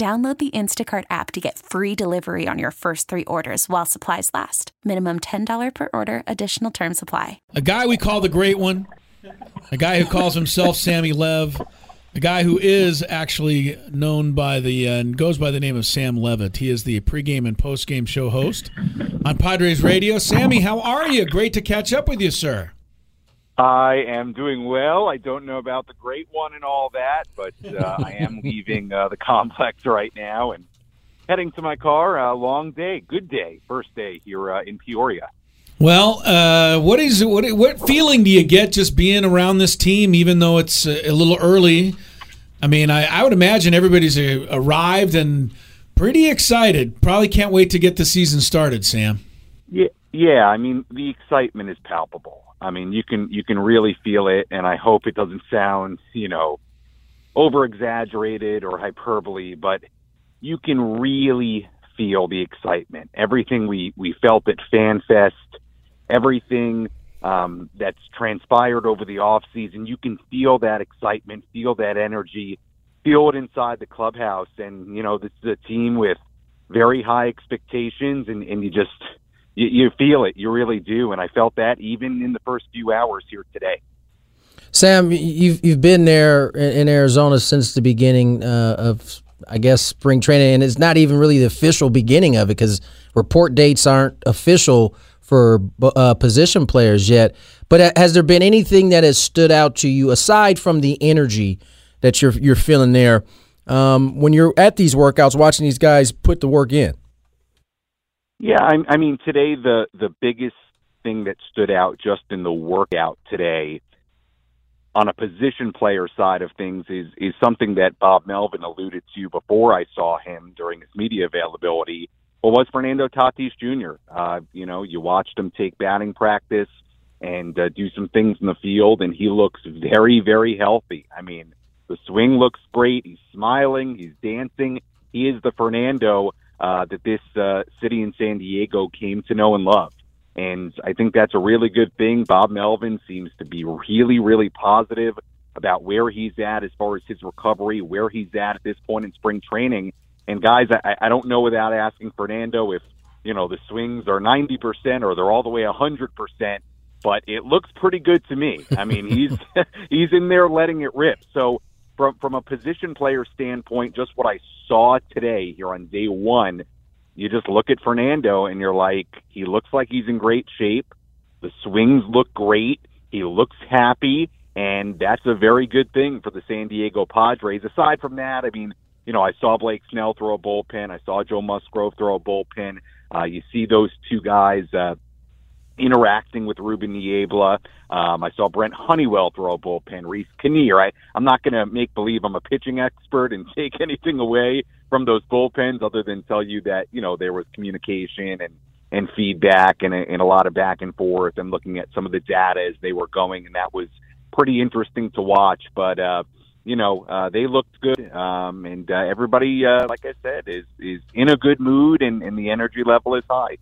Download the Instacart app to get free delivery on your first three orders while supplies last. Minimum $10 per order, additional term supply. A guy we call the Great One, a guy who calls himself Sammy Lev, a guy who is actually known by the uh, and goes by the name of Sam Levitt. He is the pregame and postgame show host on Padres Radio. Sammy, how are you? Great to catch up with you, sir. I am doing well. I don't know about the great one and all that, but uh, I am leaving uh, the complex right now and heading to my car. A uh, long day, good day, first day here uh, in Peoria. Well, uh, what is what what feeling do you get just being around this team, even though it's a little early? I mean, I, I would imagine everybody's uh, arrived and pretty excited. Probably can't wait to get the season started, Sam. Yeah, yeah. I mean, the excitement is palpable. I mean, you can you can really feel it, and I hope it doesn't sound you know over exaggerated or hyperbole, but you can really feel the excitement. Everything we we felt at FanFest, everything um, that's transpired over the off season, you can feel that excitement, feel that energy, feel it inside the clubhouse, and you know this is a team with very high expectations, and and you just you, you feel it. You really do. And I felt that even in the first few hours here today. Sam, you've you've been there in Arizona since the beginning uh, of, I guess, spring training, and it's not even really the official beginning of it because report dates aren't official for uh, position players yet. But has there been anything that has stood out to you aside from the energy that you're you're feeling there um, when you're at these workouts, watching these guys put the work in? Yeah, I, I mean today the the biggest thing that stood out just in the workout today on a position player side of things is is something that Bob Melvin alluded to before I saw him during his media availability. Well, was Fernando Tatis Jr. Uh, you know, you watched him take batting practice and uh, do some things in the field, and he looks very, very healthy. I mean, the swing looks great. He's smiling. He's dancing. He is the Fernando uh, that this uh, city in San Diego came to know and love. And I think that's a really good thing. Bob Melvin seems to be really, really positive about where he's at as far as his recovery, where he's at at this point in spring training. And guys, I, I don't know without asking Fernando if you know the swings are ninety percent or they're all the way a hundred percent, but it looks pretty good to me. I mean, he's he's in there letting it rip. So from from a position player standpoint, just what I saw today here on day one, you just look at Fernando and you're like, he looks like he's in great shape. The swings look great. He looks happy, and that's a very good thing for the San Diego Padres. Aside from that, I mean, you know, I saw Blake Snell throw a bullpen. I saw Joe Musgrove throw a bullpen. Uh, you see those two guys. Uh, interacting with Ruben Niebla. Um, I saw Brent Honeywell throw a bullpen. Reiss Knehr. I, I'm not going to make believe I'm a pitching expert and take anything away from those bullpens other than tell you that, you know, there was communication and, and feedback and and a lot of back and forth and looking at some of the data as they were going. And that was pretty interesting to watch. But, uh, you know, uh, they looked good. Um, and uh, everybody, uh, like I said, is, is in a good mood and, and the energy level is high.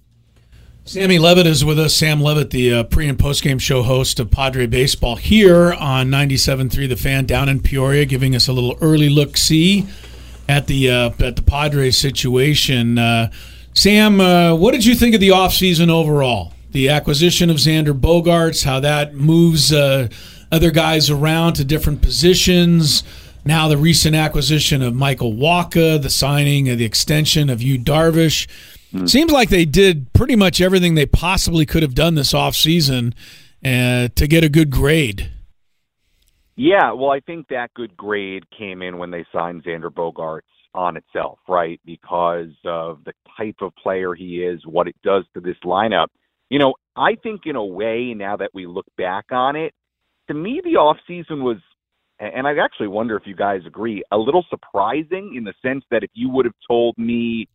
Sammy Levitt is with us. Sam Levitt, the uh, pre and post game show host of Padre Baseball here on 97.3 The Fan down in Peoria, giving us a little early look see at the uh, at the Padres situation. Uh, Sam, uh, what did you think of the offseason overall? The acquisition of Xander Bogaerts, how that moves uh, other guys around to different positions. now the recent acquisition of Michael Wacha, the signing of the extension of Yu Darvish. Mm-hmm. Seems like they did pretty much everything they possibly could have done this offseason uh, to get a good grade. Yeah, well, I think that good grade came in when they signed Xander Bogaerts on itself, right? Because of the type of player he is, what it does to this lineup. You know, I think in a way, now that we look back on it, to me, the offseason was, and I actually wonder if you guys agree, a little surprising in the sense that if you would have told me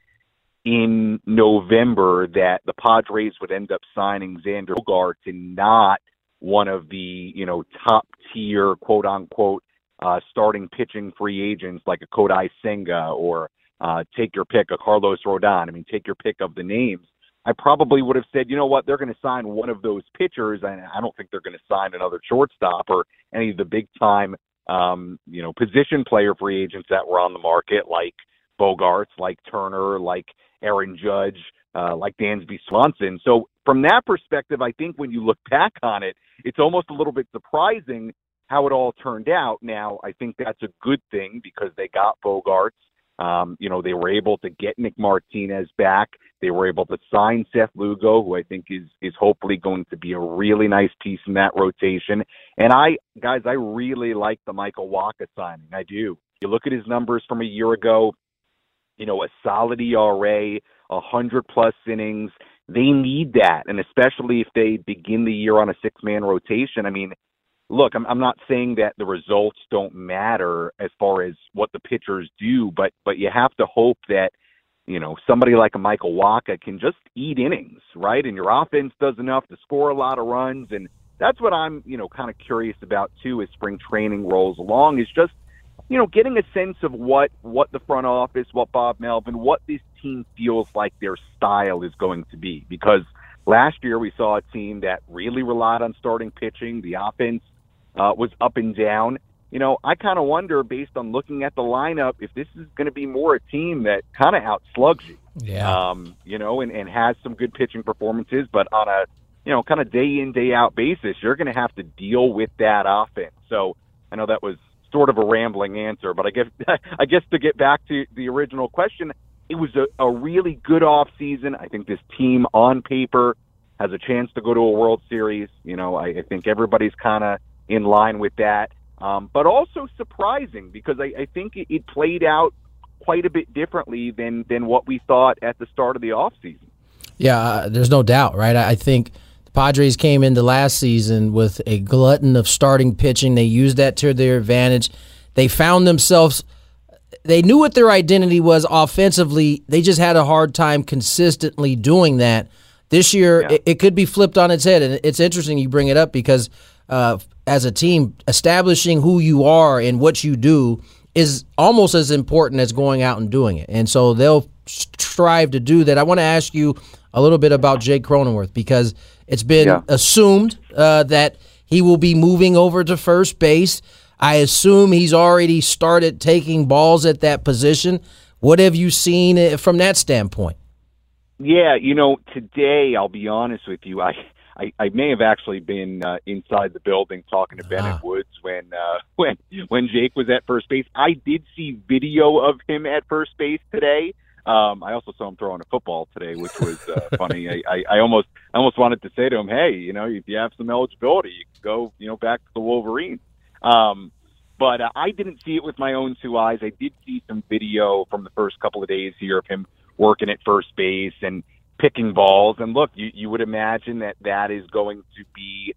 in November that the Padres would end up signing Xander Bogaerts and not one of the, you know, top tier, quote unquote, uh, starting pitching free agents like a Kodai Senga or uh, take your pick, a Carlos Rodon. I mean, take your pick of the names. I probably would have said, you know what, they're going to sign one of those pitchers, and I don't think they're going to sign another shortstop or any of the big time, um, you know, position player free agents that were on the market, like Bogaerts, like Turner, like Aaron Judge, uh, like Dansby Swanson. So from that perspective, I think when you look back on it, it's almost a little bit surprising how it all turned out. Now, I think that's a good thing because they got Bogaerts. Um, you know, they were able to get Nick Martinez back. They were able to sign Seth Lugo, who I think is is hopefully going to be a really nice piece in that rotation. And I, guys, I really like the Michael Wacha signing. I do. You look at his numbers from a year ago. You know, a solid ERA, a hundred plus innings. They need that, and especially if they begin the year on a six man rotation. I mean, look, I'm, I'm not saying that the results don't matter as far as what the pitchers do, but but you have to hope that you know, somebody like a Michael Wacha can just eat innings, right? And your offense does enough to score a lot of runs. And that's what I'm, you know, kind of curious about too as spring training rolls along is just, you know, getting a sense of what, what the front office, what Bob Melvin, what this team feels like their style is going to be. Because last year we saw a team that really relied on starting pitching. The offense uh, was up and down you know, I kind of wonder, based on looking at the lineup, if this is going to be more a team that kind of outslugs you. Yeah. Um, you know, and, and has some good pitching performances, but on a, you know, kind of day in, day out basis, you're going to have to deal with that offense. So I know that was sort of a rambling answer, but I guess, I guess to get back to the original question, it was a, a really good off season. I think this team on paper has a chance to go to a World Series. You know, I, I think everybody's kind of in line with that um, but also surprising because I, I think it, it played out quite a bit differently than than what we thought at the start of the off season. Yeah, uh, there's no doubt, right? I, I think Padres came into last season with a glutton of starting pitching. They used that to their advantage. They found themselves they knew what their identity was offensively. They just had a hard time consistently doing that. This year, yeah. it, it, could be flipped on its head, and it's interesting you bring it up because uh, as a team, establishing who you are and what you do is almost as important as going out and doing it. And so they'll strive to do that. I want to ask you a little bit about Jake Cronenworth because it's been yeah. assumed uh, that he will be moving over to first base. I assume he's already started taking balls at that position. What have you seen uh, from that standpoint? Yeah, you know, today I'll be honest with you. I I, I may have actually been uh, inside the building talking to Bennett ah. Woods when uh, when when Jake was at first base. I did see video of him at first base today. Um, I also saw him throwing a football today, which was uh, funny. I, I, I almost I almost wanted to say to him, "Hey, you know, if you have some eligibility, you can go, you know, back to the Wolverines." Um, but uh, I didn't see it with my own two eyes. I did see some video from the first couple of days here of him working at first base, and picking balls. And look, you, you would imagine that that is going to be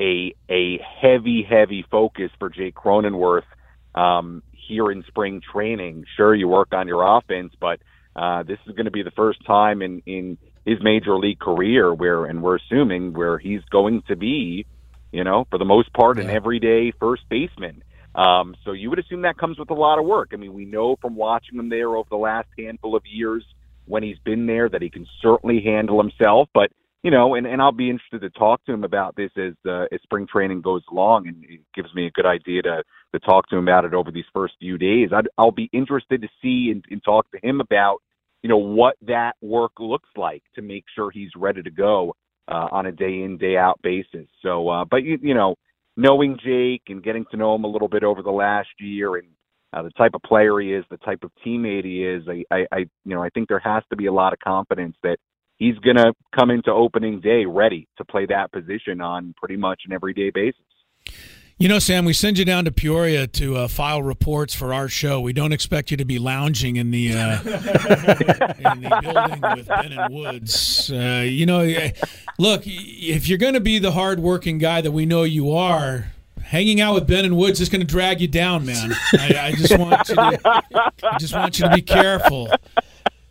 a a heavy, heavy focus for Jake Cronenworth um, here in spring training. Sure, you work on your offense, but uh, this is going to be the first time in in his major league career where, and we're assuming where he's going to be, you know, for the most part, yeah. an everyday first baseman. Um, so you would assume that comes with a lot of work. I mean, we know from watching him there over the last handful of years when he's been there that he can certainly handle himself. But you know, and, and I'll be interested to talk to him about this as uh, as spring training goes along, and it gives me a good idea to to talk to him about it over these first few days. I'd, I'll be interested to see and, and talk to him about you know what that work looks like to make sure he's ready to go uh, on a day in day out basis. So, uh, but you, you know, knowing Jake and getting to know him a little bit over the last year and uh, the type of player he is, the type of teammate he is. I, I, I, you know, I think there has to be a lot of confidence that he's going to come into opening day ready to play that position on pretty much an everyday basis. You know, Sam, we send you down to Peoria to uh, file reports for our show. We don't expect you to be lounging in the uh, in the building with Ben and Woods. Uh, you know, look, if you're going to be the hardworking guy that we know you are, hanging out with Ben and Woods is going to drag you down, man. I, I just want you to, I just want you to be careful.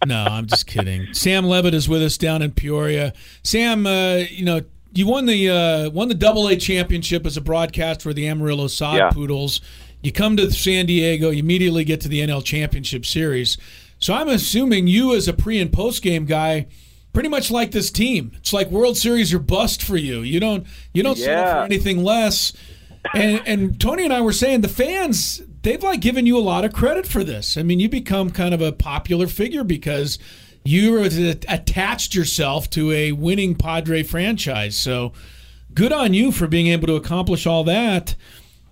No, I'm just kidding. Sam Levitt is with us down in Peoria. Sam, uh, you know, you won the uh, won the Double A championship as a broadcast for the Amarillo Sod Yeah. Poodles. You come to San Diego, you immediately get to the NL Championship Series. So I'm assuming you, as a pre and post game guy, pretty much like this team. It's like World Series or bust for you. You don't you don't settle for anything less. And and Tony and I were saying the fans they've like given you a lot of credit for this. I mean, you become kind of a popular figure because you attached yourself to a winning Padre franchise. So good on you for being able to accomplish all that.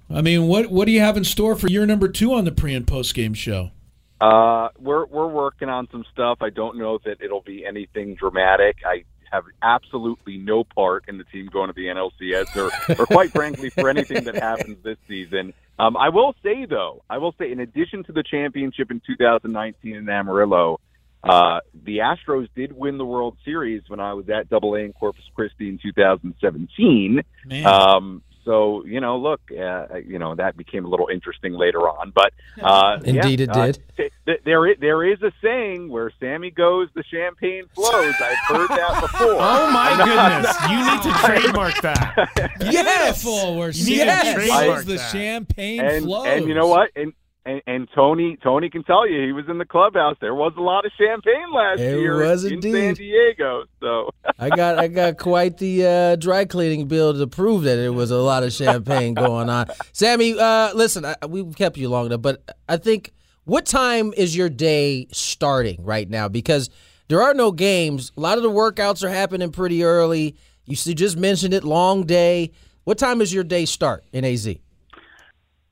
I mean, what what do you have in store for year number two on the pre and post game show? Uh, we're we're working on some stuff. I don't know that it'll be anything dramatic. I have absolutely no part in the team going to the NLCS, or, or quite frankly, for anything that happens this season. Um, I will say though, I will say, in addition to the championship in 2019 in Amarillo, uh, the Astros did win the World Series when I was at Double A in Corpus Christi in 2017. Um, so you know, look, uh, you know that became a little interesting later on, but uh, Indeed yeah, it uh, did. th- th- there, i- there is a saying where Sammy goes, the champagne flows. I've heard that before. Oh my goodness! You need to trademark that. Beautiful. Where You need Sam to the that. champagne and flows. and you know what? And, and and Tony Tony can tell you he was in the clubhouse. There was a lot of champagne last There year was in indeed. San Diego. So I got I got quite the uh, dry cleaning bill to prove that there was a lot of champagne going on. Sammy, uh, listen, I, we've kept you long enough, but I think what time is your day starting right now? Because there are no games. A lot of the workouts are happening pretty early. You just mentioned it, long day. What time does your day start in AZ?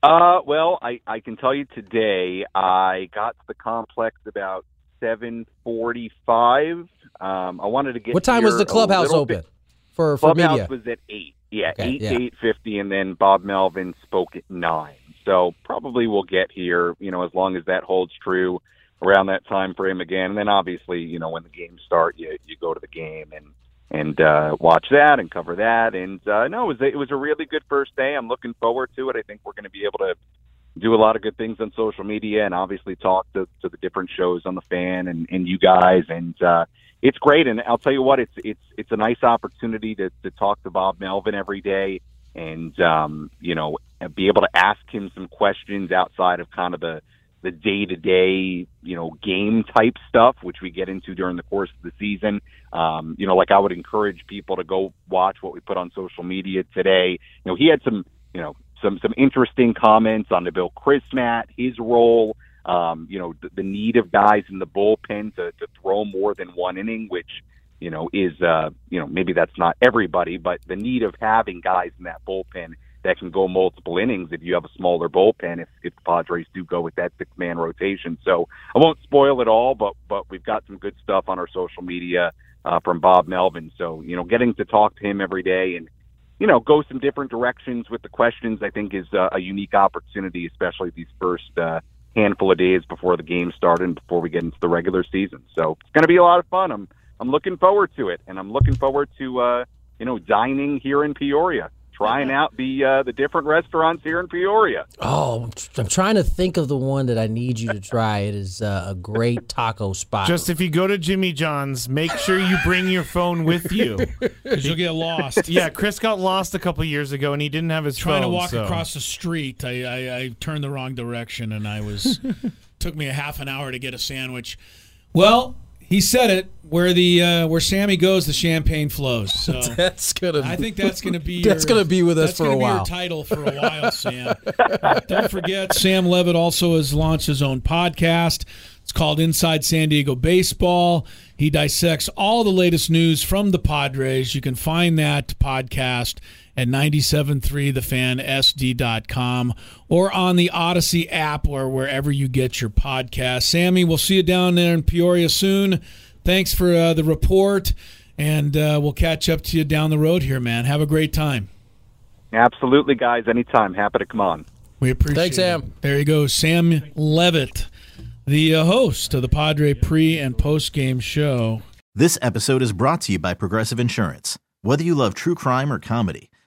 Uh, well, I, I can tell you today I got to the complex about seven forty five. Um, I wanted to get. What time was the clubhouse open bit- for for Clubhouse media? was at eight. Yeah, Okay, eight yeah. to eight fifty, and then Bob Melvin spoke at nine. So probably we'll get here. You know, as long as that holds true around that time frame again. And then obviously, you know, when the games start, you you go to the game and and uh, watch that and cover that. And uh, no, it was a, it was a really good first day. I'm looking forward to it. I think we're going to be able to do a lot of good things on social media and obviously talk to, to the different shows on the fan and, and you guys and uh it's great and I'll tell you what it's it's it's a nice opportunity to to talk to Bob Melvin every day and um you know be able to ask him some questions outside of kind of the the day to day, you know, game type stuff, which we get into during the course of the season. Um, you know, like I would encourage people to go watch what we put on social media today. You know, he had some, you know, some some interesting comments on the Bill Chrismat, his role, um, you know, the, the need of guys in the bullpen to, to throw more than one inning, which you know is uh, you know maybe that's not everybody, but the need of having guys in that bullpen that can go multiple innings if you have a smaller bullpen if, if the Padres do go with that six man rotation. So I won't spoil it all, but but we've got some good stuff on our social media uh, from Bob Melvin. So you know, getting to talk to him every day and you know go some different directions with the questions, I think is uh, a unique opportunity, especially these first uh, handful of days before the game started and before we get into the regular season. So it's going to be a lot of fun. I'm I'm looking forward to it, and I'm looking forward to uh, you know dining here in Peoria trying out the uh, the different restaurants here in Peoria. Oh, I'm trying to think of the one that I need you to try. It is uh, a great taco spot. Just if you go to Jimmy John's, make sure you bring your phone with you. because you'll get lost. Yeah, Chris got lost a couple years ago, and he didn't have his Trying to walk so- across the street, I, I, I turned the wrong direction, and I was took me a half an hour to get a sandwich. Well, he said it. Where the uh, where Sammy goes, the champagne flows. So that's gonna. I think that's going to be That's your- gonna be with us that's for gonna a be while. Your title for a while, Sam. Don't forget, Sam Levitt also has launched his own podcast. It's called Inside San Diego Baseball. He dissects all the latest news from the Padres. You can find that podcast at 973thefan.sd.com or on the Odyssey app or wherever you get your podcast. Sammy, we'll see you down there in Peoria soon. Thanks for uh, the report, and uh, we'll catch up to you down the road here, man. Have a great time. Absolutely, guys. Anytime. Happy to come on. We appreciate it. Thanks, it. Sam. There you go, Sam Levitt, the uh, host of the Padre pre and post game show. This episode is brought to you by Progressive Insurance. Whether you love true crime or comedy,